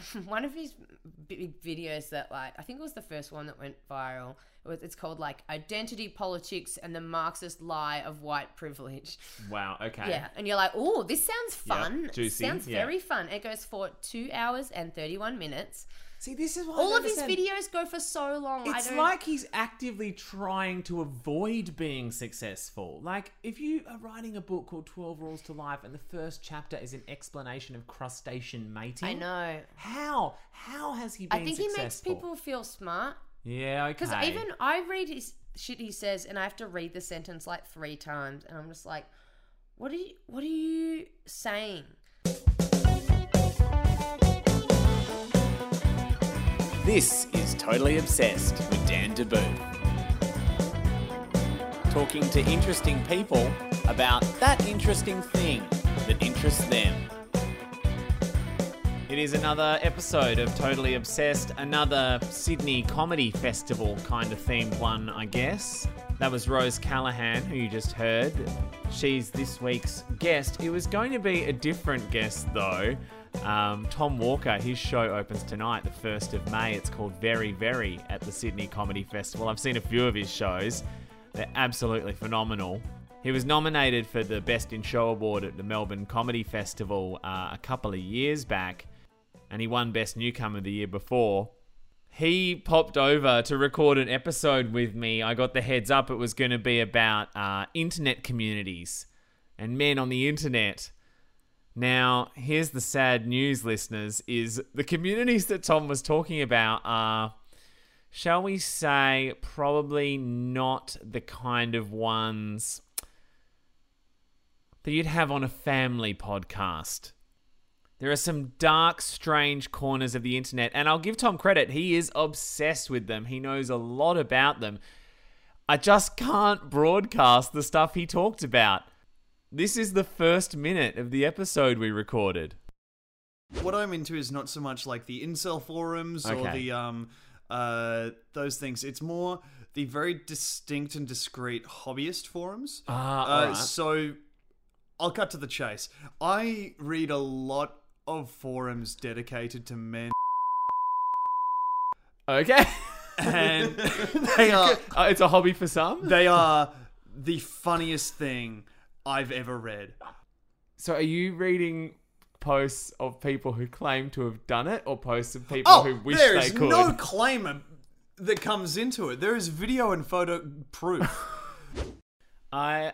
one of his big videos that like I think it was the first one that went viral. It was, it's called like identity politics and the Marxist lie of white privilege. Wow. Okay. Yeah, and you're like, oh, this sounds fun. juicy, Sounds yeah. very fun. It goes for two hours and thirty one minutes. See, this is why All of his videos go for so long. It's I don't, like he's actively trying to avoid being successful. Like, if you are writing a book called 12 Rules to Life and the first chapter is an explanation of crustacean mating. I know. How? How has he been I think successful? he makes people feel smart. Yeah, okay. Because even I read his shit he says, and I have to read the sentence like three times, and I'm just like, what are you? What are you saying? This is Totally Obsessed with Dan Debuf. Talking to interesting people about that interesting thing that interests them. It is another episode of Totally Obsessed, another Sydney Comedy Festival kind of themed one, I guess. That was Rose Callanan, who you just heard. She's this week's guest. It was going to be a different guest, though. Um, Tom Walker, his show opens tonight, the 1st of May. It's called Very, Very at the Sydney Comedy Festival. I've seen a few of his shows, they're absolutely phenomenal. He was nominated for the Best in Show award at the Melbourne Comedy Festival uh, a couple of years back, and he won Best Newcomer the year before. He popped over to record an episode with me. I got the heads up it was going to be about uh, internet communities and men on the internet. Now, here's the sad news, listeners: is the communities that Tom was talking about are shall we say, probably not the kind of ones that you'd have on a family podcast. There are some dark, strange corners of the internet, and I'll give Tom credit. He is obsessed with them, he knows a lot about them. I just can't broadcast the stuff he talked about. This is the first minute of the episode we recorded. What I'm into is not so much like the incel forums or Okay. the um uh those things. It's more the very distinct and discreet hobbyist forums. Ah, uh, alright. So I'll cut to the chase. I read a lot of forums dedicated to men, Okay. and they are Uh, it's a hobby for some. they are the funniest thing I've ever read. So, are you reading posts of people who claim to have done it, or posts of people Oh, who wish they is could? no claim that comes into it. There is video and photo proof. I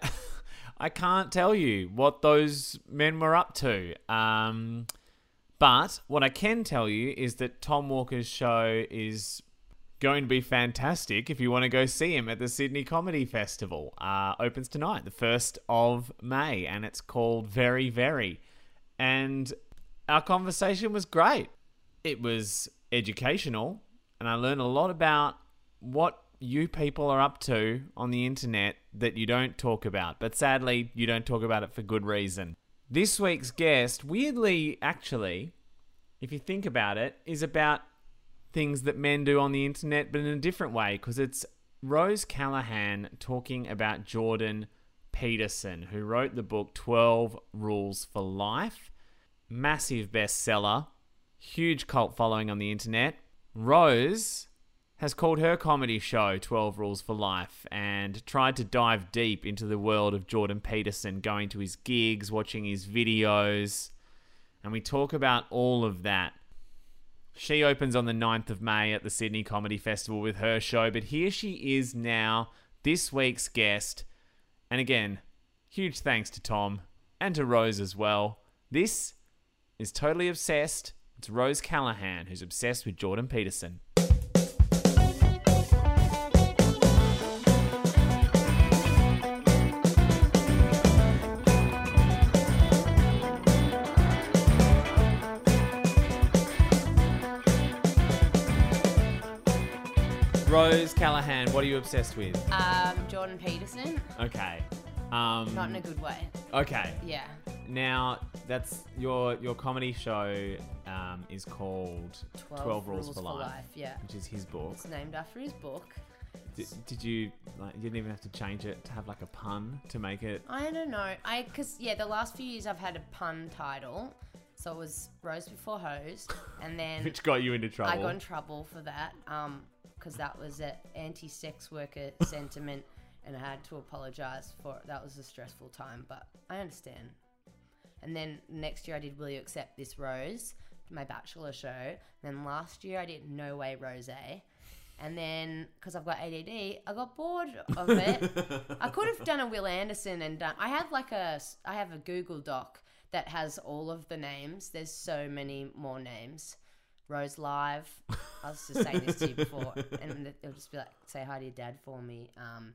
I can't tell you what those men were up to. Um, but what I can tell you is that Tom Walker's show is going to be fantastic if you want to go see him at the Sydney Comedy Festival. Uh, opens tonight, the 1st of May, and it's called Very Very. And our conversation was great. It was educational, and I learned a lot about what you people are up to on the internet that you don't talk about. But sadly, you don't talk about it for good reason. This week's guest, weirdly, actually, if you think about it, is about things that men do on the internet, but in a different way, because it's Rose Callanan talking about Jordan Peterson, who wrote the book 12 Rules for Life. Massive bestseller, huge cult following on the internet. Rose has called her comedy show 12 Rules for Life and tried to dive deep into the world of Jordan Peterson, going to his gigs, watching his videos, and we talk about all of that. She opens on the 9th of May at the Sydney Comedy Festival with her show, but here she is now, this week's guest. And again, huge thanks to Tom and to Rose as well. This is Totally Obsessed. It's Rose Callanan, who's obsessed with Jordan Peterson. Rose Callanan, what are you obsessed with? Um, Jordan Peterson, Okay. Um, not in a good way. okay. Yeah. Now that's your your comedy show um, is called 12, Rules, for, Life, Yeah. which is his book. It's named after his book. Did, did you like? You didn't even have to change it to have like a pun to make it. I don't know. I because yeah, the last few years I've had a pun title, So it was Rose Before Hose, and then Which got you into trouble. I got in trouble for that because that was an anti-sex worker sentiment, and I had to apologize for it. That was a stressful time, but I understand. And then next year I did Will You Accept This Rose, my bachelor show. Then last year I did No Way Rose. And then because I've got ADD, I got bored of it. I could have done a Wil Anderson and done. I have like a I have a Google Doc that has all of the names. There's so many more names. Rose Live. I was just saying this to you before, and it'll just be like, say hi to your dad for me. Um,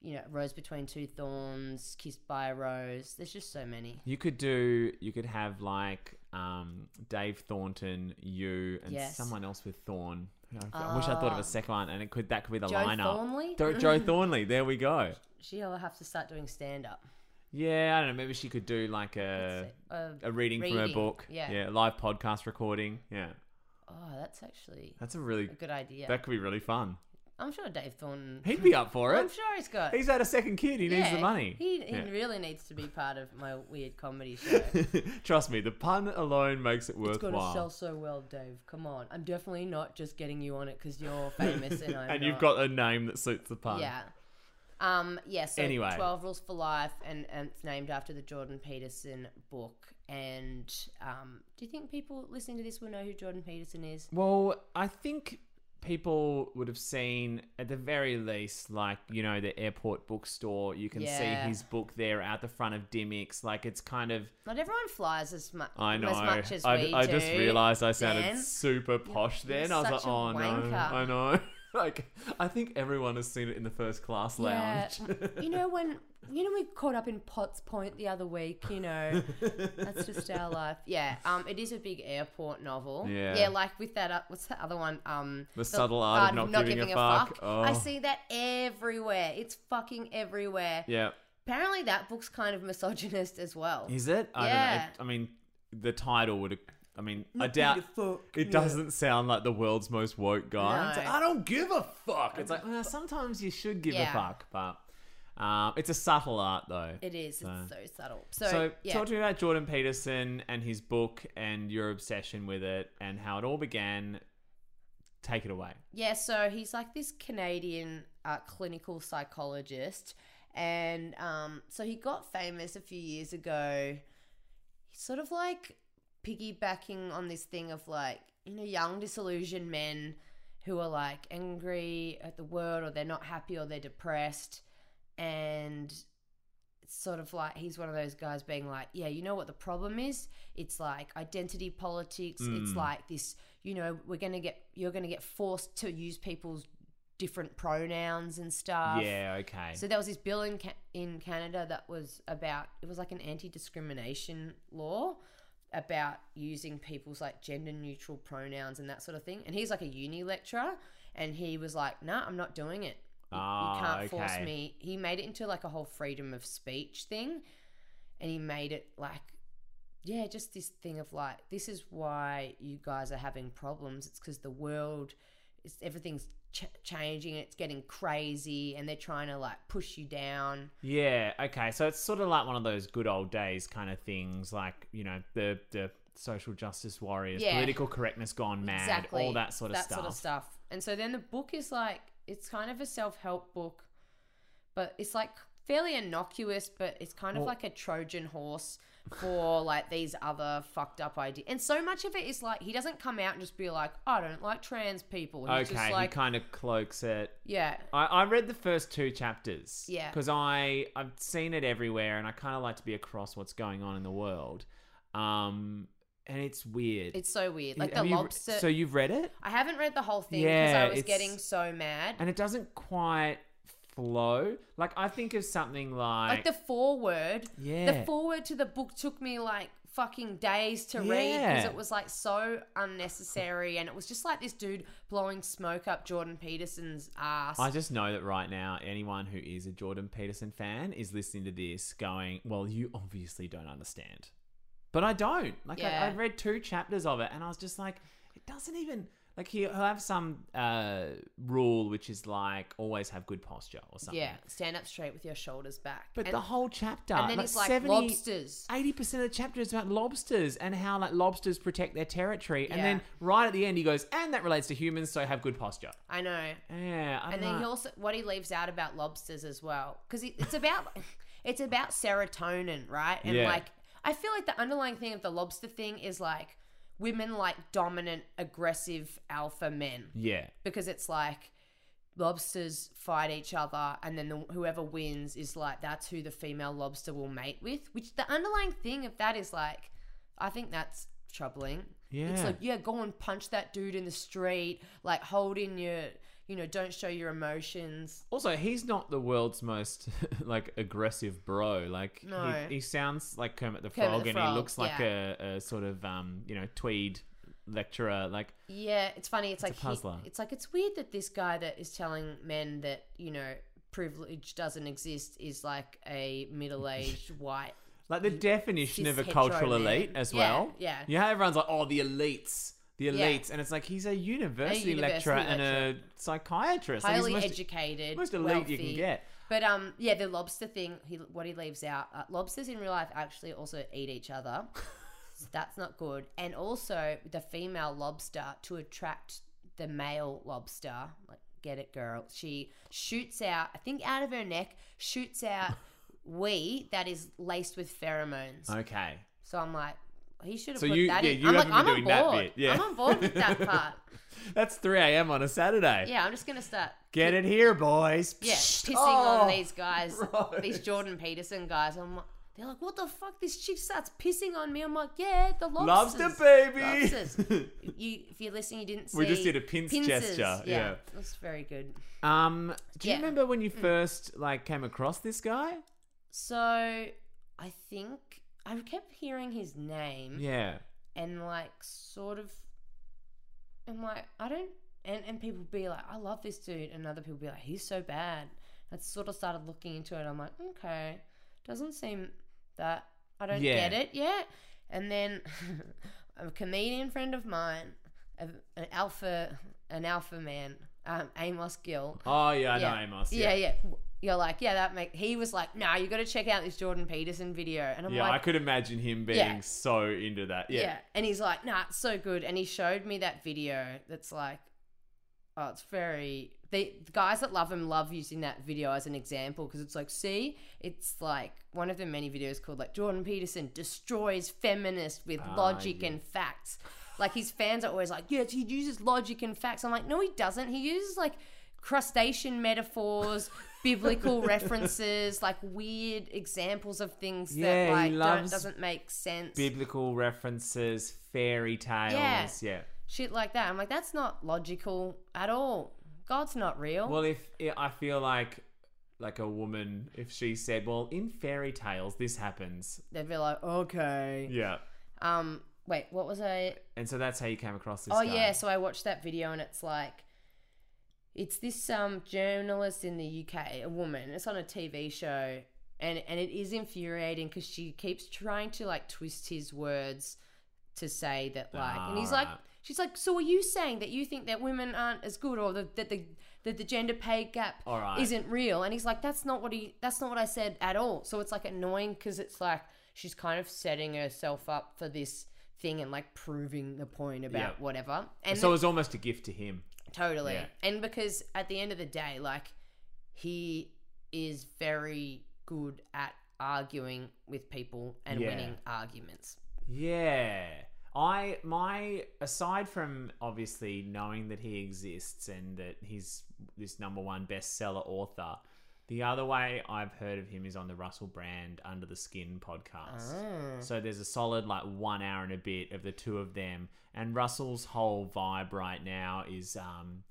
you know, Rose Between Two Thorns, Kissed by a Rose. There's just so many. You could do. You could have like um, Dave Thornton, you, and Yes. someone else with Thorn. I I wish I thought of a second one, and it could that could be the Joe lineup. Thornley? Th- Joe Thornley. There we go. She'll have to start doing stand up. Yeah, I don't know. Maybe she could do like a Uh, a reading, from her book. yeah. yeah, live podcast recording. Yeah, oh, that's actually that's a really a good idea. that could be really fun. I'm sure Dave Thornton. He'd be up for it. I'm sure he's got. He's had a second kid. He needs the money. He, he Yeah. really needs to be part of my weird comedy show. Trust me, the pun alone makes it worthwhile. It's going to sell so well, Dave. Come on. I'm definitely not just getting you on it because you're famous and I'm and you've not. got a name that suits the pun. Yeah. Um, yeah, so Anyway. 12 Rules for Life, and, and it's named after the Jordan Peterson book. And um, do you think people listening to this will know who Jordan Peterson is? Well, I think people would have seen at the very least, like you know, the airport bookstore. You can Yeah. see his book there out the front of Dymocks. Like it's kind of. Not everyone flies as, mu- I know. as much as I, we I do. just realised I sounded Dan. super posh then. I was like, oh no, wanker." I know. like I think everyone has seen it in the first class lounge. Yeah, you know when you know we caught up in Potts Point the other week. You know, that's just our life. Yeah, um, it is a big airport novel. Yeah. yeah, like with that. Uh, what's the other one? Um, The Subtle Art of Not Giving a Fuck. I Oh. see that everywhere. It's fucking everywhere. yeah. Apparently, that book's kind of misogynist as well. Is it? I Yeah. don't know. It- I mean, the title would. I mean, I doubt it doesn't sound like the world's most woke guy. It's like, I don't give a fuck. It's like well, sometimes you should give a fuck, but um, it's a subtle art though. It is. So- It's so subtle. So, So, yeah. talk to me about Jordan Peterson and his book and your obsession with it and how it all began. Take it away. Yeah, so he's like this Canadian uh, clinical psychologist. And um, so he got famous a few years ago. He's sort of like piggybacking on this thing of like, you know, young disillusioned men who are like angry at the world or they're not happy or they're depressed. And it's sort of like he's one of those guys being like, yeah, you know what the problem is? It's like identity politics. It's Mm. like this, you know, we're gonna get you're gonna get forced to use people's different pronouns and stuff. yeah. Okay. So there was this bill in Ca- in Canada that was about it was like an anti discrimination law about using people's like gender neutral pronouns and that sort of thing. And he's like a uni lecturer, and he was like, "No, nah, I'm not doing it. You, you Ah, can't force okay. me." He made it into like a whole freedom of speech thing, and he made it like. Yeah, just this thing of like, this is why you guys are having problems. It's because the world, is everything's ch- changing. It's getting crazy, and they're trying to like push you down. Yeah, okay. So it's sort of like one of those good old days kind of things, like, you know, the the social justice warriors, Yeah. political correctness gone mad, exactly all that sort of that stuff. sort of stuff. And so then the book is like it's kind of a self help book, but it's like fairly innocuous, but it's kind of Well- like a Trojan horse for like these other fucked up ideas. And so much of it is like he doesn't come out and just be like, I don't like trans people. He's Okay, just he kind of cloaks it. yeah, I, I read the first two chapters. Yeah. Because I I've seen it everywhere, and I kind of like to be across what's going on in the world. Um, and it's weird. it's so weird. Like Have the you re- lobster. so you've read it, I haven't read the whole thing because Yeah, I was getting so mad. and it doesn't quite flow. Like I think of something like, Like the foreword, Yeah. the foreword to the book took me like fucking days to read because it was like so unnecessary and it was just like this dude blowing smoke up Jordan Peterson's ass. I just know that right now, anyone who is a Jordan Peterson fan is listening to this going, well, you obviously don't understand. But I don't. Like, Yeah. I, I read two chapters of it and I was just like, it doesn't even. Like he'll have some uh, rule which is like always have good posture or something. Yeah, stand up straight with your shoulders back. But and, the whole chapter, and then like he's like 70, lobsters. 80% of the chapter is about lobsters and how like lobsters protect their territory. And Yeah. then right at the end he goes, and that relates to humans, so have good posture. I know. Yeah, I and then he also what he leaves out about lobsters as well because it's about it's about serotonin right and Yeah. like i feel like the underlying thing of the lobster thing is like women like dominant aggressive alpha men yeah. because it's like lobsters fight each other and then the, whoever wins is like that's who the female lobster will mate with which the underlying thing of that is like i think that's troubling Yeah. it's like yeah go and punch that dude in the street like hold in your you know don't show your emotions Also, he's not the world's most like aggressive bro. Like No. he, he sounds like Kermit the Kermit Frog, the and he looks like yeah. a, a sort of um, you know tweed lecturer. Like yeah it's funny it's, like a he- puzzler. it's like it's weird that this guy that is telling men that you know privilege doesn't exist is like a middle-aged white like the definition of a cultural man. elite as Yeah, well. yeah. Yeah, everyone's like, oh, the elites. The Yeah. elites, and it's like he's a university, university lecturer and a psychiatrist. Highly the most, educated, most elite you can get. But um, yeah, the lobster thing. He what he leaves out. Uh, lobsters in real life actually also eat each other. so that's not good. And also the female lobster to attract the male lobster. Like, get it, girl. She shoots out. I think out of her neck shoots out wee that is laced with pheromones. Okay. So I'm like. He should have So put you- that yeah, in. you I'm haven't like, been I'm doing on that board. bit, yeah. I'm on board with that part. That's 3 a.m. on a Saturday. Yeah, I'm just gonna start Get it here, boys. Yeah, pissing Oh, on these guys, right. these Jordan Peterson guys. I'm like, they're like, what the fuck? This chick starts pissing on me. I'm like, yeah, the lobsters. Lobster baby. Lobsters. you, if you're listening, you didn't see. We just did a pince pincers. gesture, yeah. it was very good. Um, do you Yeah. Mm. remember when you first like came across this guy? So I think I kept hearing his name Yeah. and like sort of, I'm like, I don't. And, and people be like, I love this dude, and other people be like, he's so bad. I sort of started looking into it. I'm like, okay, doesn't seem that I don't Yeah. get it yet. And then a comedian friend of mine, an alpha, an alpha man, um, Amos Gill. Oh yeah, I yeah, know Amos. Yeah, Yeah. yeah. You're like, yeah, that make. He was like, nah, you got to check out this Jordan Peterson video, and I'm Yeah, like, I could imagine him being Yeah. so into that. Yeah. yeah. And he's like, nah, it's so good. And he showed me that video that's like, oh, it's very. They, the guys that love him love using that video as an example because it's like, see, it's like one of the many videos called like Jordan Peterson destroys feminists with Ah, logic yeah. and facts. Like his fans are always like, yes, he uses logic and facts. I'm like, no, he doesn't. He uses like crustacean metaphors, biblical references, like weird examples of things Yeah, that he like don't, loves doesn't make sense Biblical references, fairy tales. Yeah. Shit like that. I'm like, that's not logical at all. God's not real. Well, if I feel like like a woman, if she said, "Well, in fairy tales, this happens," They'd be like, okay. yeah. Um, wait, what was I? And so that's how you came across this. Oh guy. yeah, so I watched that video and it's like, it's this um journalist in the UK, a woman. It's on a TV show, and and it is infuriating because she keeps trying to like twist his words to say that like, and he's like, she's like, so are you saying that you think that women aren't as good, or that that the that the gender pay gap Alright. isn't real? And he's like, that's not what he, that's not what I said at all. So it's like annoying because it's like she's kind of setting herself up for this thing and like proving the point about Yeah. whatever. And So it was almost a gift to him. Totally. Yeah. And because at the end of the day, like, he is very good at arguing with people and Yeah. winning arguments. Yeah. I my aside from obviously knowing that he exists and that he's this number one bestseller author, the other way I've heard of him is on the Russell Brand Under the Skin podcast. Ah. So there's a solid like one hour and a bit of the two of them, and Russell's whole vibe right now is um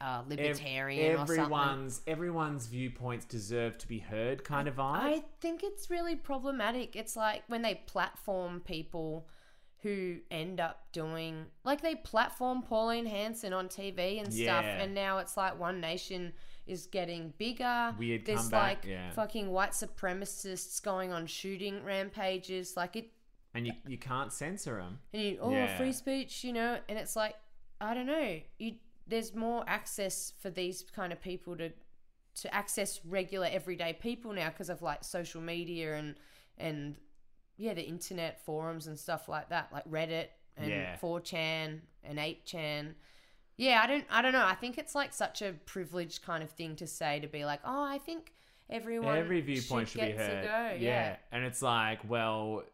Uh, ev- libertarian or something. everyone's everyone's viewpoints deserve to be heard kind of vibe. I think it's really problematic. It's like when they platform people who end up doing like they platform Pauline Hanson on TV and stuff, and now it's like One Nation is getting bigger. Weird There's comeback, like yeah. fucking white supremacists going on shooting rampages, like it. And you you can't censor them. And you, oh, Yeah. free speech, you know, and it's like I don't know. You there's more access for these kind of people to to access regular everyday people now because of like social media and and yeah, the internet forums and stuff like that, like Reddit and Yeah. 4chan and 8chan. Yeah, I don't I don't know. I think it's like such a privileged kind of thing to say to be like, "Oh, I think everyone Every viewpoint should, be get to heard. go." yeah. and it's like, well,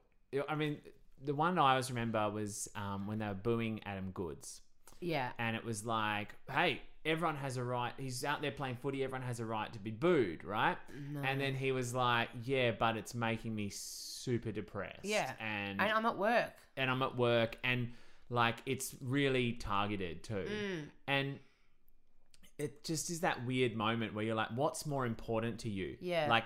I mean, the one I always remember was um, when they were booing Adam Goodes. Yeah. and it was like, hey, everyone has a right. He's out there playing footy. Everyone has a right to be booed, right? And then he was like, yeah, but it's making me super depressed. Yeah. and And I'm at work. and I'm at work, and like it's really targeted too, Mm. and. It just is that weird moment where you're like, what's more important to you? Yeah. Like,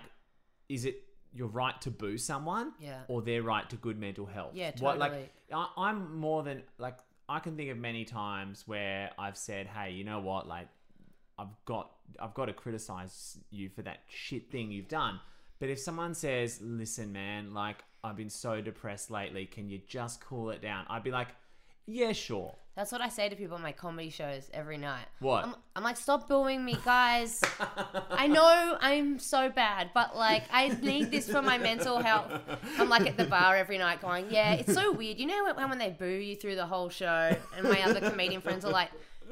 is it your right to boo someone? Yeah. Or their right to good mental health? Yeah, What, like. I, I'm more than like I can think of many times where I've said, "Hey, you know what? Like, I've got I've got to criticize you for that shit thing you've done." But if someone says, "Listen, man, like I've been so depressed lately, can you just cool it down?" I'd be like, "Yeah, sure." That's what I say to people on my comedy shows every night. What? I'm, I'm like, stop booing me, guys. I know I'm so bad, but like, I need this for my mental health. I'm like at the bar every night going, yeah, it's so weird. You know when, when they boo you through the whole show, and my other comedian friends are like,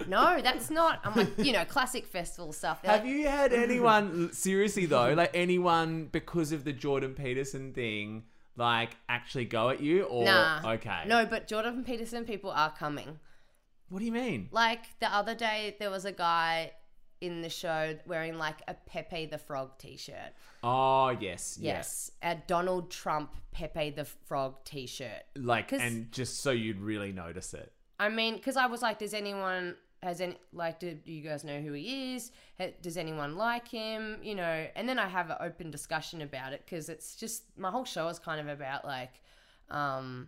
no, that's not. I'm like, you know, classic festival stuff. They're Have like, you had anyone seriously though, like anyone because of the Jordan Peterson thing, like actually go at you or Nah. okay? No, but Jordan Peterson people are coming. What do you mean? Like the other day, there was a guy in the show wearing like a Pepe the Frog t-shirt. Oh yes, Yes, a Donald Trump Pepe the Frog T-shirt. Like, and just so you'd really notice it. I mean, because I was like, does anyone has any like, do, do you guys know who he is? Does anyone like him? You know, and then I have an open discussion about it because it's just my whole show is kind of about like, um,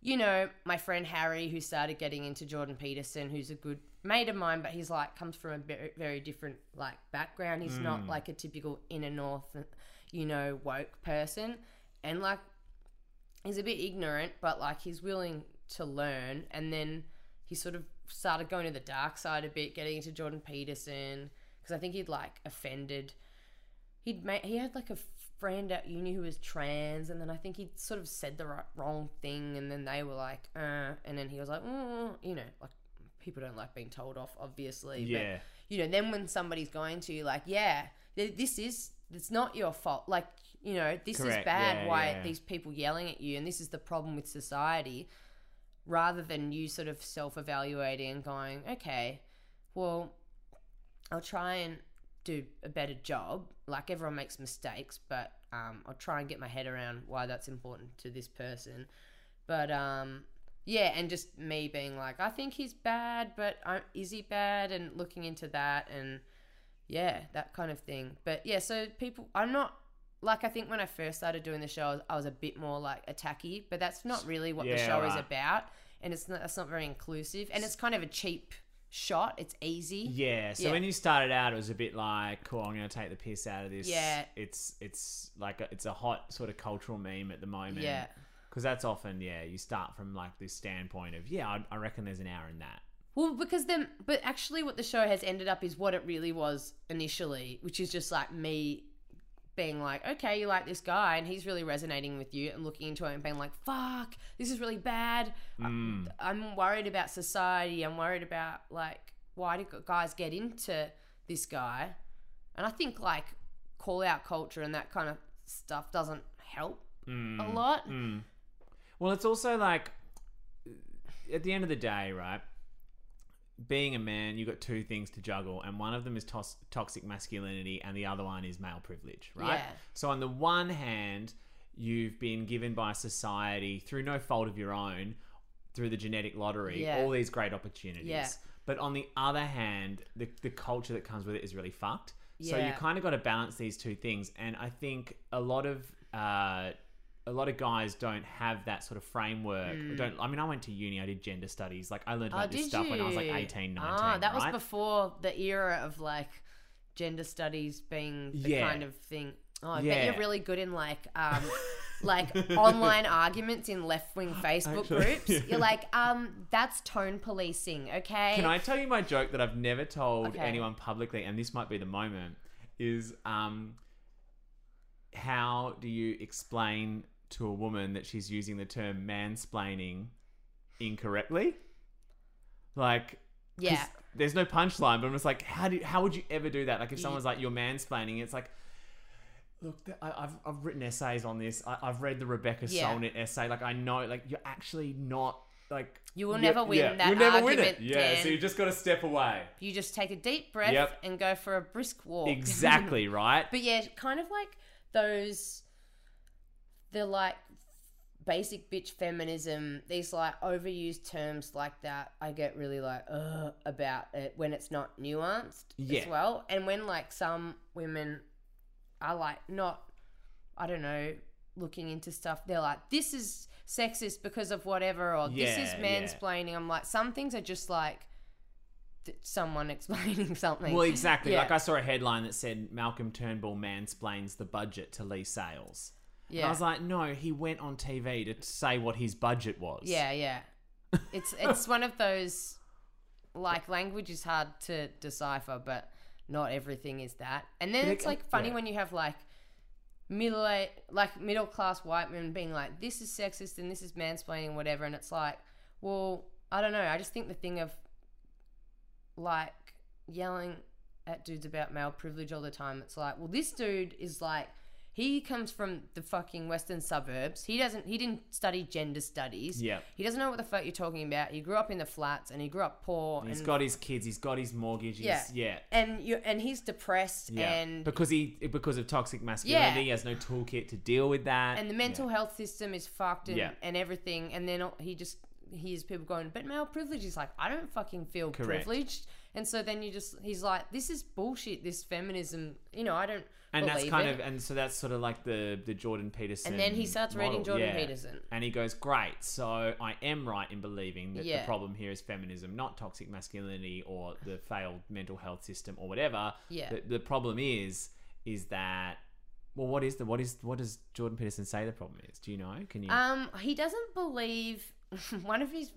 you know, my friend Harry who started getting into Jordan Peterson, who's a good mate of mine, but he's like comes from a very, very different like background. He's not mm. like a typical inner north, you know, woke person, and like he's a bit ignorant, but like he's willing to learn. And then he sort of started going to the dark side a bit, getting into Jordan Peterson because I think he'd like offended. He'd made he had like a friend at uni who was trans, and then I think he sort of said the right, wrong thing, and then they were like, uh, and then he was like, mm, you know, like people don't like being told off, obviously. but Yeah. you know, then when somebody's going to you like, yeah, this is it's not your fault. Like, you know, this is bad. yeah, why yeah. these people yelling at you, and this is the problem with society. Rather than you sort of self-evaluating and going, okay, well, I'll try and do a better job. Like everyone makes mistakes, but um, I'll try and get my head around why that's important to this person. But um, yeah, and just me being like, I think he's bad, but is he bad? And looking into that and yeah, that kind of thing. But yeah, so people, I'm not like I think when I first started doing the show, I was, I was a bit more like attacky, but that's not really what the Yeah, show is about, and it's not that's not very inclusive, and it's kind of a cheap shot. It's easy. Yeah. So Yeah. when you started out, it was a bit like, cool, I'm going to take the piss out of this. Yeah. It's it's like a, it's a hot sort of cultural meme at the moment. Yeah. Because that's often yeah, you start from like this standpoint of yeah, I, I reckon there's an hour in that. Well, because then, but actually, what the show has ended up is what it really was initially, which is just like me being like, okay, you like this guy, and he's really resonating with you, and looking into it and being like, fuck, this is really bad. I- mm. I'm worried about society. I'm worried about like why do guys get into this guy, and I think like call out culture and that kind of stuff doesn't help mm. a lot. Mm. Well, it's also like at the end of the day, right? Being a man, you've got two things to juggle, and one of them is tos- toxic masculinity, and the other one is male privilege, right? Yeah. So, on the one hand, you've been given by society through no fault of your own, through the genetic lottery, Yeah. all these great opportunities. Yeah. But on the other hand, the, the culture that comes with it is really fucked. So you kind of got to balance these two things, and I think a lot of uh, a lot of guys don't have that sort of framework. Don't I mean I went to uni, I did gender studies. Like I learned Mm. Oh, about this did stuff when I was like you? 18, 19. Ah, that was before the era of like gender studies being the Yeah. kind of thing. Oh, I bet you're really good in like um, like online arguments in left wing Facebook Actually, groups. yeah. You're like, um, that's tone policing, okay? Can I tell you my joke that I've never told Okay. anyone publicly, and this might be the moment? Is um, how do you explain to a woman that she's using the term mansplaining incorrectly? Like, Yeah. there's no punchline, but I'm just like, how do how would you ever do that? Like, if someone's like, you're mansplaining, it's like. Look, I, I've, I've written essays on this. I, I've read the Rebecca Yeah. Solnit essay. Like, I know, like, you're actually not, like... You will never win that You'll never win it. argument, Yeah, so you just got to step away. You just take a deep breath Yep. and go for a brisk walk. Exactly, right? But yeah, kind of like those, the like basic bitch feminism, these like overused terms like that, I get really like, ugh, about it when it's not nuanced Yeah. as well. And when like some women are like not, I don't know, looking into stuff, they're like, this is sexist because of whatever, or this is Yeah, yeah. mansplaining. I'm like, some things are just like, someone explaining something. Well, exactly. Yeah. Like I saw a headline that said Malcolm Turnbull mansplains the budget to Leigh Sales. And yeah. I was like, no, he went on TV to say what his budget was. Yeah, yeah. It's it's one of those like language is hard to decipher, but not everything is that. And then it's like funny yeah. when you have like middle like middle class white men being like, This is sexist and this is mansplaining, whatever, and it's like, well, I don't know. I just think the thing of like yelling at dudes about male privilege all the time, it's like, well, this dude is like he comes from the fucking western suburbs. He doesn't he didn't study gender studies. Yeah. He doesn't know what the fuck you're talking about. He grew up in the flats and he grew up poor. He's and, got his kids. He's got his mortgage. He's, Yeah. yeah. and you and he's depressed Yeah. and because he because of toxic masculinity, Yeah. he has no toolkit to deal with that. and the mental health system is fucked and, Yeah. and everything. And then he just hears people going, but male privilege is like I don't fucking feel Correct. privileged. And so then you just he's like, this is bullshit. This feminism, you know, I don't. And that's kind it. of and so that's sort of like the the Jordan Peterson. And then he starts reading. Jordan Yeah. Peterson. and he goes, "Great, so I am right in believing that Yeah. the problem here is feminism, not toxic masculinity or the failed mental health system or whatever. Yeah. the, the problem is is that." Well, what is the what is what does Jordan Peterson say the problem is? Do you know? Can you? Um, he doesn't believe one of his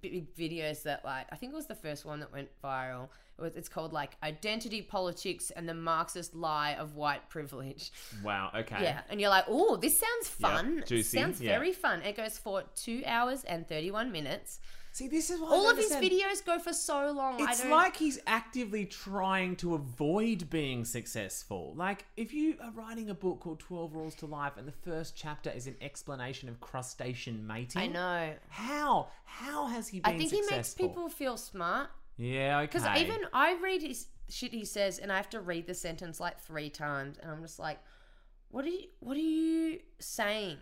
big videos that like I think it was the first one that went viral. It was, it's called like identity politics and the Marxist lie of white privilege. wow. Okay. Yeah, and you're like, oh, this sounds fun. juicy, Sounds yeah. very fun. It goes for two hours and thirty one minutes. See, this is what All of his videos go for so long. I It's like he's actively trying to avoid being successful. Like, if you are writing a book called 12 Rules to Life and the first chapter is an explanation of crustacean mating. I know. How? How has he been I think he makes people feel smart. Yeah, okay. Because even I read his shit he says, and I have to read the sentence like three times, and I'm just like, what are you, what are you saying?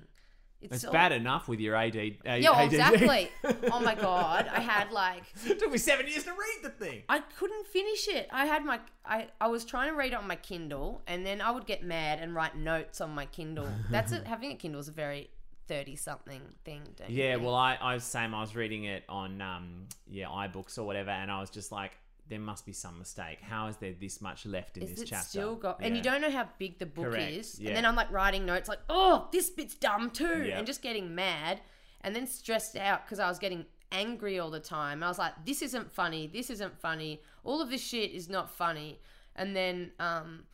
It's all- bad enough with your AD. Yeah, ADD. exactly. oh my god, I had like, it took me seven years to read the thing. I couldn't finish it. I had my, I, I was trying to read it on my Kindle, and then I would get mad and write notes on my Kindle. That's it. Having a Kindle is a very thirty something thing. Don't you Yeah, well, I, I was same. I was reading it on um, yeah, iBooks or whatever, and I was just like, there must be some mistake. How is there this much left in Is this it chapter? still got? And you don't know how big the book Correct, is. yeah. And then I'm like writing notes, like, oh, this bit's dumb too, Yeah. and just getting mad, and then stressed out because I was getting angry all the time. I was like, this isn't funny. This isn't funny. All of this shit is not funny. And then, um,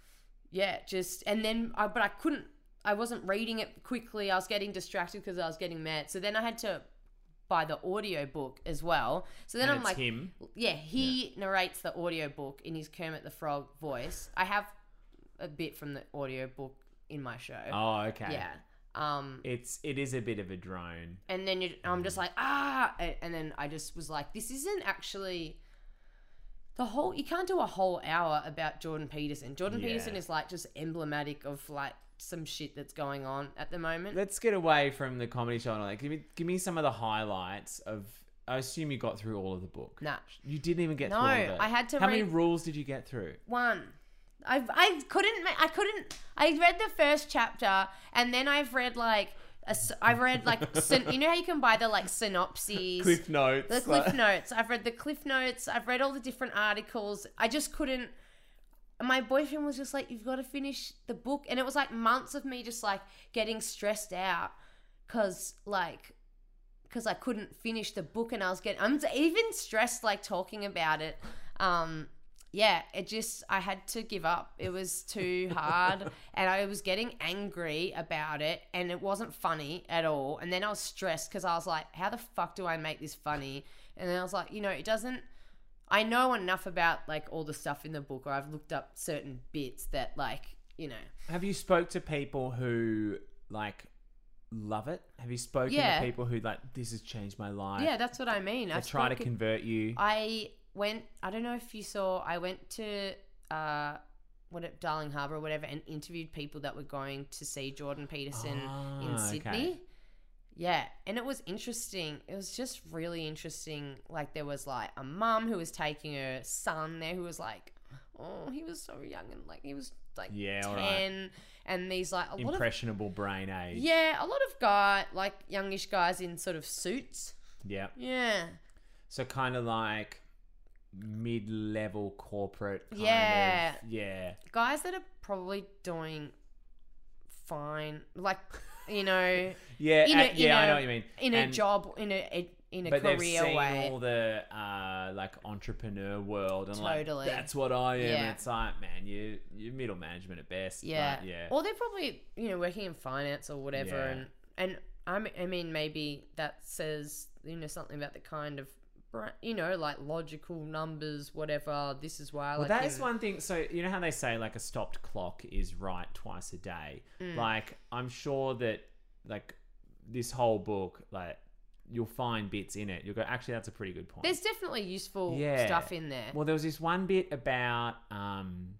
yeah, just and then, I, but I couldn't. I wasn't reading it quickly. I was getting distracted because I was getting mad. So then I had to buy the audio book as well. So then And I'm like, him. yeah, he narrates the audiobook in his Kermit the Frog voice. I have a bit from the audiobook in my show. Oh, okay. Yeah. Um, It's it is a bit of a drone. and then you, I'm just like, ah, and then I just was like, this isn't actually the whole. You can't do a whole hour about Jordan Peterson. Jordan Yeah. Peterson is like just emblematic of like some shit that's going on at the moment. Let's get away from the comedy show and all that. Give me give me some of the highlights of. I assume you got through all of the book. Nah. You didn't even get No, through all of it. I had to How many rules did you get through? One. I I couldn't I couldn't I read the first chapter and then I've read like a I've read like syn- you know how you can buy the like synopses cliff notes. the cliff notes I've read the cliff notes I've read all the different articles I just couldn't my boyfriend was just like, "You've got to finish the book," and it was like months of me just like getting stressed out because like because I couldn't finish the book and I was getting I'm even stressed like talking about it. Um yeah, it just I had to give up. It was too hard and I was getting angry about it and it wasn't funny at all. And then I was stressed cuz I was like, how the fuck do I make this funny? And then I was like, you know, it doesn't I know enough about like all the stuff in the book or I've looked up certain bits that like, you know, Have you spoke to people who like love it? Have you spoken Yeah. to people who like this has changed my life? yeah, that's what I mean. I've try to convert you. I went. I don't know if you saw. I went to uh, what it, Darling Harbour or whatever, and interviewed people that were going to see Jordan Peterson in Ah, Sydney. okay. Yeah, and it was interesting. It was just really interesting. Like there was like a mum who was taking her son there, who was like, oh, he was so young and like he was like Yeah, ten, right. and these like a lot of Impressionable brain age. yeah, a lot of guy like youngish guys in sort of suits. Yeah. Yeah, So kind of like mid-level corporate. Yeah. Of, yeah. guys that are probably doing fine, like you know, Yeah. in a, in yeah. I a- know what you mean. in a job, in a in a but they've career seen way. all the uh, like entrepreneur world and Totally. like that's what I am. Yeah. And it's like, man, you you're middle management at best. yeah, but yeah. Or they're probably you know working in finance or whatever, Yeah. and and I mean, I mean maybe that says you know something about the kind of you know like logical numbers, whatever. This is why I Well, like that him. is one thing. So you know how they say like a stopped clock is right twice a day. Mm. Like I'm sure that like this whole book, like you'll find bits in it. You'll go, actually, that's a pretty good point. There's definitely useful Yeah. stuff in there. well, there was this one bit about um,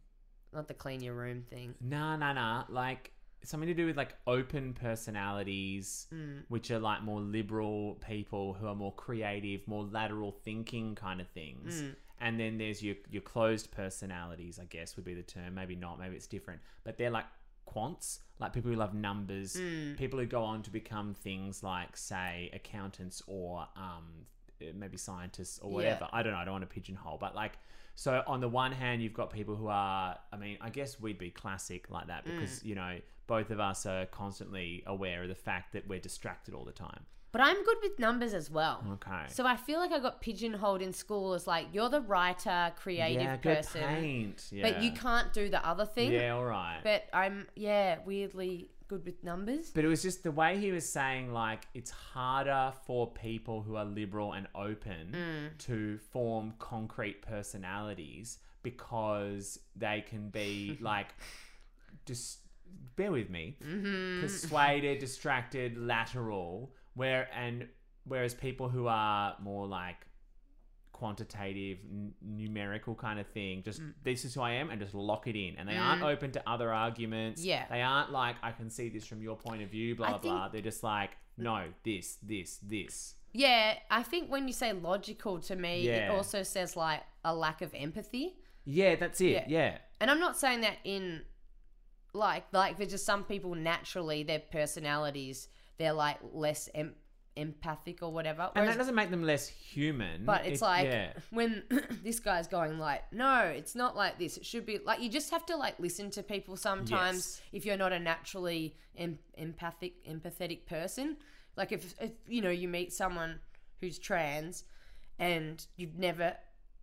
Not the clean your room thing. nah, nah, nah, like something to do with like open personalities, Mm. which are like more liberal people who are more creative, more lateral thinking kind of things. Mm. And then there's your your closed personalities, I guess would be the term. Maybe not, maybe it's different. But they're like quants, like people who love numbers, Mm. people who go on to become things like, say, accountants or um, maybe scientists or Yeah. whatever. I don't know. I don't want to pigeonhole, but like, so on the one hand, you've got people who are, I mean, I guess we'd be classic like that Mm. because, you know, both of us are constantly aware of the fact that we're distracted all the time. But I'm good with numbers as well. Okay. So I feel like I got pigeonholed in school as like you're the writer, creative yeah, good person, paint. Yeah. but you can't do the other thing. Yeah, all right. But I'm yeah, weirdly good with numbers. But it was just the way he was saying, like, it's harder for people who are liberal and open Mm. to form concrete personalities because they can be, like, just bear with me, Mm-hmm. persuaded, distracted, lateral, where, and whereas people who are more like, quantitative n- numerical kind of thing just Mm. this is who i am and just lock it in and they aren't open to other arguments Yeah. they aren't like i can see this from your point of view blah I blah blah think- they're just like no this this this Yeah, I think when you say logical to me, it also says like a lack of empathy. yeah that's it Yeah. yeah, And I'm not saying that in like like there's just some people naturally their personalities they're like less em- empathic or whatever. and that doesn't make them less human But it's It- like yeah when this guy's going like, no, it's not like this. It should be like you just have to like listen to people sometimes Yes. if you're not a naturally em- empathic empathetic person. Like if, if you know you meet someone who's trans and you've never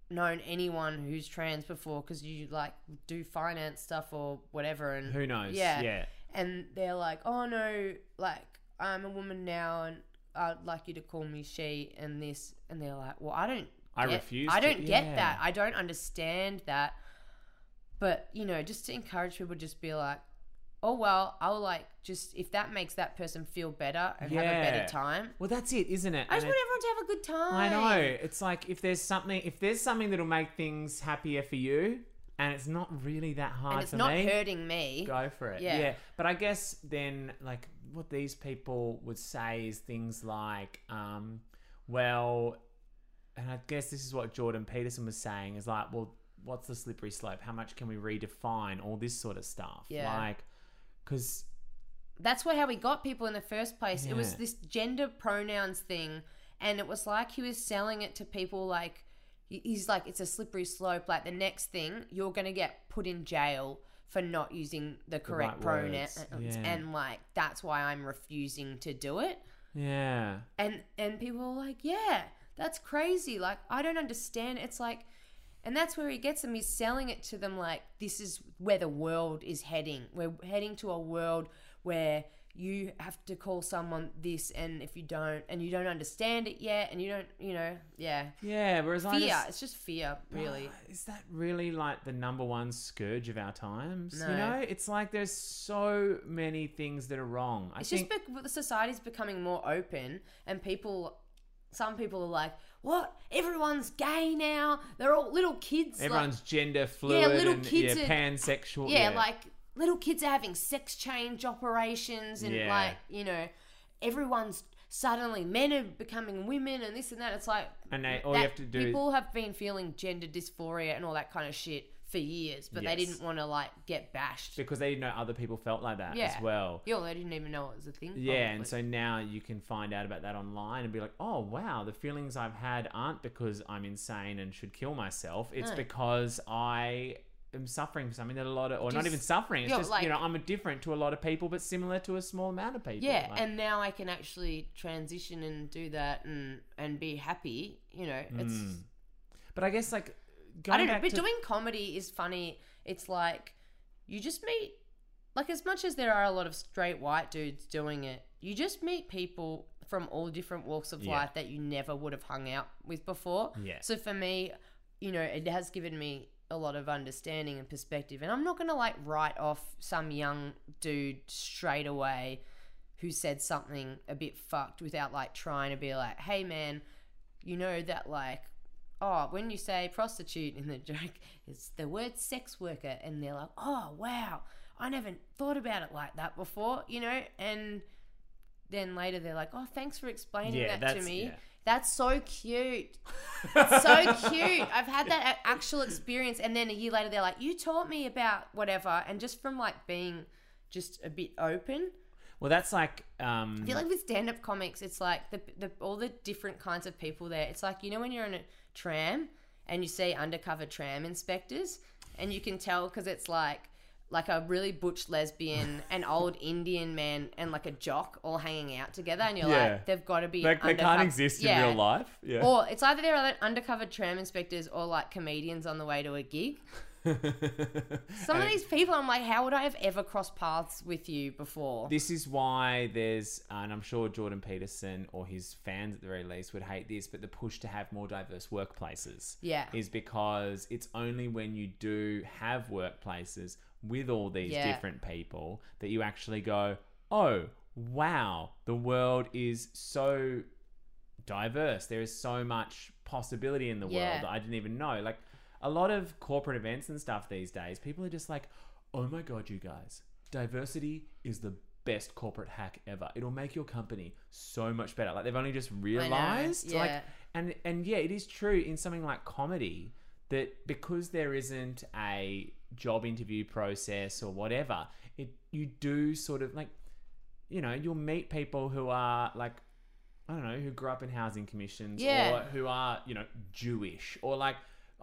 known anyone who's trans before because you like do finance stuff or whatever and who knows yeah yeah and they're like, "Oh no, like I'm a woman now, and I'd like you to call me she and this," and they're like, "Well, I don't, I get- refuse I don't get yeah. that. I don't understand that." But you know, just to encourage people, just be like, "Oh well, I'll like just if that makes that person feel better and have a better time." well that's it isn't it I just And want it- everyone to have a good time. I know. It's like if there's something, if there's something that'll make things happier for you, and it's not really that hard and it's for not me, hurting me. go for it. Yeah. Yeah. But I guess then, like, what these people would say is things like, um, well, and I guess this is what Jordan Peterson was saying is like, well, what's the slippery slope? How much can we redefine all this sort of stuff? Yeah. Like, because that's where how we got people in the first place. It was this gender pronouns thing, and it was like he was selling it to people like he's like it's a slippery slope. Like the next thing, you're gonna get put in jail for not using the correct right pronouns, yeah. and like that's why I'm refusing to do it. Yeah. And and people are like, yeah, that's crazy. Like I don't understand. It's like, and that's where he gets them. He's selling it to them like this is where the world is heading. We're heading to a world where you have to call someone this, and if you don't, and you don't understand it yet, and you don't, you know, yeah, Yeah. Whereas I fear. just, It's just fear, really. Is that really like the number one scourge of our times? You No. know, it's like there's so many things that are wrong. I It's think just the society's becoming more open, and people, some people are like, "What? Everyone's gay now? They're all little kids." like- everyone's gender fluid Yeah, little and kids yeah, are- pansexual. yeah, like little kids are having sex change operations and Yeah. like you know everyone's suddenly men are becoming women and this and that it's like And they- all you have to do people have been feeling gender dysphoria and all that kind of shit for years but they Yes. didn't want to like get bashed because they didn't know other people felt like that yeah as well. yeah they didn't even know it was a thing Yeah, and probably. so now you can find out about that online and be like, oh wow, the feelings I've had aren't because I'm insane and should kill myself. It's No. because I am suffering from something that a lot of, or not Just- even suffering. It's yeah, just like- you know I'm different to a lot of people, but similar to a small amount of people. yeah Like- and now i can actually transition and do that and and be happy you know it's hmm. but I guess like I don't know, but to, doing comedy is funny. It's like you just meet, like as much as there are a lot of straight white dudes doing it, you just meet people from all different walks of Yeah. life that you never would have hung out with before. Yeah. So for me, you know, it has given me a lot of understanding and perspective. And I'm not gonna like write off some young dude straight away who said something a bit fucked without like trying to be like, hey man, you know that like oh when you say prostitute in the joke it's the word sex worker and they're like oh wow i never thought about it like that before you know? And then later they're like oh thanks for explaining Yeah, that to that's- me. yeah. that's so cute. So cute. I've had that a- actual experience. And then a year later they're like you taught me about whatever. And just from like being just a bit open. Well, that's like um, I feel like with stand-up comics, it's like the, the all the different kinds of people there. It's like you know when you're in a tram and you see undercover tram inspectors, and you can tell because it's like like a really butch lesbian, an old Indian man, and like a jock all hanging out together, and you're Yeah. like, they've got to be like they can't undercover- exist in Yeah. real life. Yeah. Or it's either they're undercover tram inspectors or like comedians on the way to a gig. Some of these people, I'm like, how would I have ever crossed paths with you before? This is why there's, uh, and I'm sure Jordan Peterson or his fans at the very least would hate this, but the push to have more diverse workplaces. Yeah. Is because it's only when you do have workplaces with all these Yeah. different people that you actually go, oh, wow, the world is so diverse. There is so much possibility in the Yeah. world that I didn't even know. Like a lot of corporate events and stuff these days, people are just like, oh my God, you guys, diversity is the best corporate hack ever. It'll make your company so much better. Like they've only just realized. Like and and yeah, it is true in something like comedy that because there isn't a job interview process or whatever, it you do sort of like you know, you'll meet people who are like I don't know, who grew up in housing commissions Yeah. or who are, you know, Jewish or like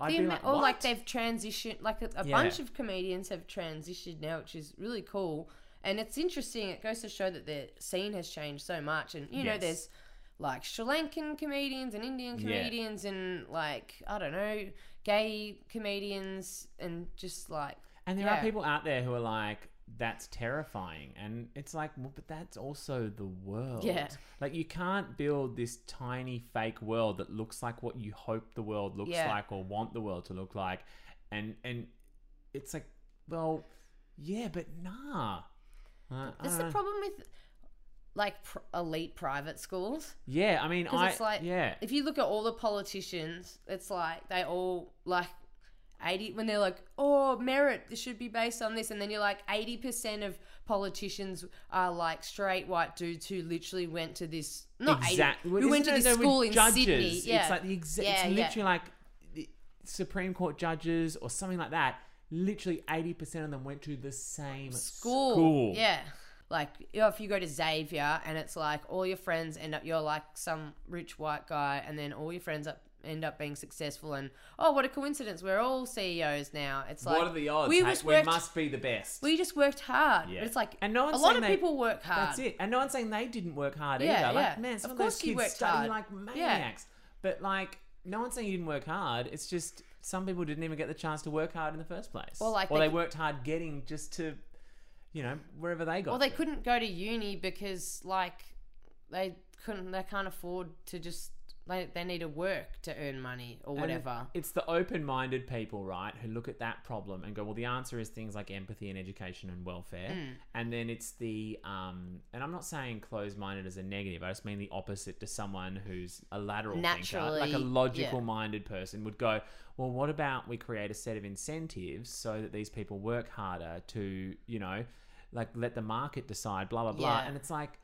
I'd be like, or like they've transitioned like a, a Yeah. bunch of comedians have transitioned now which is really cool and it's interesting it goes to show that the scene has changed so much and you know there's like Sri Lankan comedians and Indian Yeah. comedians and like I don't know gay comedians and just like And there yeah. are people out there who are like, that's terrifying. And it's like, well, but that's also the world. Yeah. Like, you can't build this tiny fake world that looks like what you hope the world looks Yeah. like or want the world to look like. And, and it's like, well, yeah, but nah. Uh, I that's the problem with like pr- elite private schools Yeah, I mean, I, it's like, yeah. if you look at all the politicians, it's like they all like eighty when they're like, oh, merit, this should be based on this, and then you're like, eighty percent of politicians are like straight white dudes who literally went to this not exactly. eighty, who went to this school in Sydney. Yeah, It's like the exact Yeah, it's yeah. literally like the Supreme Court judges or something like that. Literally eighty percent of them went to the same school. school. Yeah. Like you know, if you go to Xavier and it's like all your friends end up you're like some rich white guy and then all your friends up end up being successful. And oh, what a coincidence! We're all CEOs now. It's like what are the odds? We just we must be the best. we just worked hard. Yeah. But it's like And no one's a lot of they- people work hard. That's it. And no one's saying they didn't work hard Yeah, either. Like, man, some Of of, those kids worked study hard. like Yeah. maniacs. But like, no one's saying you didn't work hard. It's just some people didn't even get the chance to work hard in the first place. Or, like, or they they, worked hard getting just to, you know, wherever they got. Well, they to. couldn't go to uni because like they couldn't. They can't afford to just. Like they need to work to earn money or whatever. It's the open-minded people, right, who look at that problem and go, "Well, the answer is things like empathy and education and welfare." Mm. And then it's the um, and I'm not saying closed-minded as a negative. I just mean the opposite to someone who's a lateral thinker, like a Naturally, logical-minded person would go, "Well, what about we create a set of incentives so that these people work harder to, you know, like let the market decide, blah blah blah." Yeah. And it's like,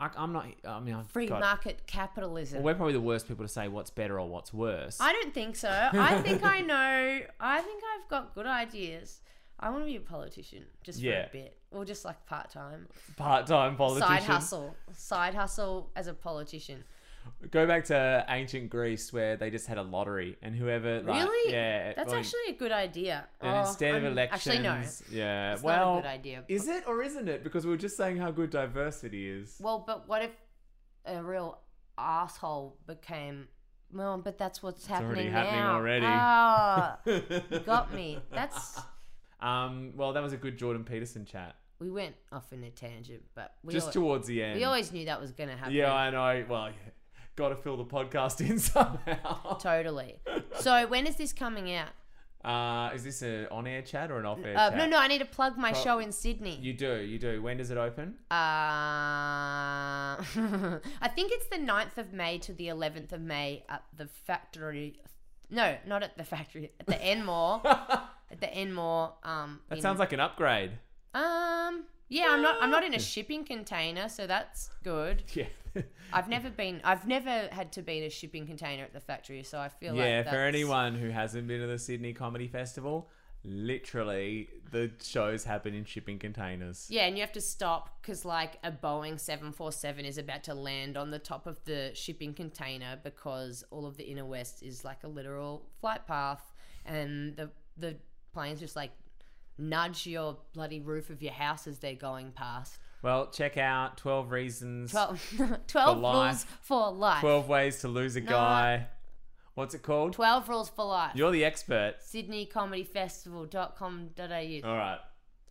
I, I'm not. I mean, I've Free got, market capitalism. Well, we're probably the worst people to say what's better or what's worse. I don't think so. I think I know. I think I've got good ideas. I want to be a politician just for a bit, or just like part time, part-time politician. side hustle, side hustle as a politician. Go back to ancient Greece where they just had a lottery, and whoever like, Really? yeah, That's well, actually a good idea. and Oh, instead of I'm- elections, actually no. yeah, It's well, not a good idea. is it or isn't it? Because we were just saying how good diversity is. Well, but what if a real asshole became? Well, but that's what's already happening happening now. already. You got me. That's um, well, that was a good Jordan Peterson chat, we went off in a tangent, but we just al- towards the end. we always knew that was going to happen. yeah, I know. Well, yeah. Got to fill the podcast in somehow. totally. So when is this coming out? Uh, is this an on-air chat or an off-air Uh, chat? no, no, I need to plug my Pro- show in Sydney. You do, you do. When does it open? Uh, I think it's the 9th of May to the 11th of May at the factory. No, not at the factory. At the Enmore. at the Enmore. Um, That in- sounds like an upgrade. Um. Yeah, I'm not. I'm not in a shipping container, so that's good. Yeah. I've never been. I've never had to be in a shipping container at the factory, so I feel like yeah, for anyone who hasn't been to the Sydney Comedy Festival, literally the shows happen in shipping containers. Yeah, and you have to stop because like a Boeing 747 is about to land on the top of the shipping container because all of the inner west is like a literal flight path, and the the planes just like nudge your bloody roof of your house as they're going past. Well, check out 12 Reasons, 12, 12 life. rules for life. 12 Ways to Lose a Guy. What's it called? 12 rules for life. You're the expert. SydneyComedyFestival.com.au. All right.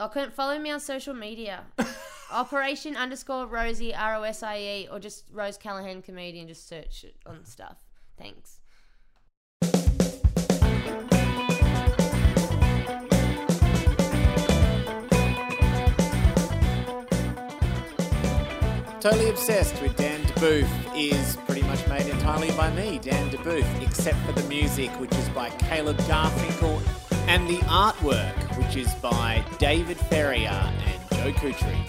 Oh, or can follow me on social media. Operation underscore Rosie R O S I E or just Rose Callanan comedian. Just search it on stuff. Thanks. Totally Obsessed with Dan Debuf is pretty much made entirely by me, Dan Debuf, except for the music, which is by Caleb Garfinkel, and the artwork, which is by David Ferrier and Joe Kutry.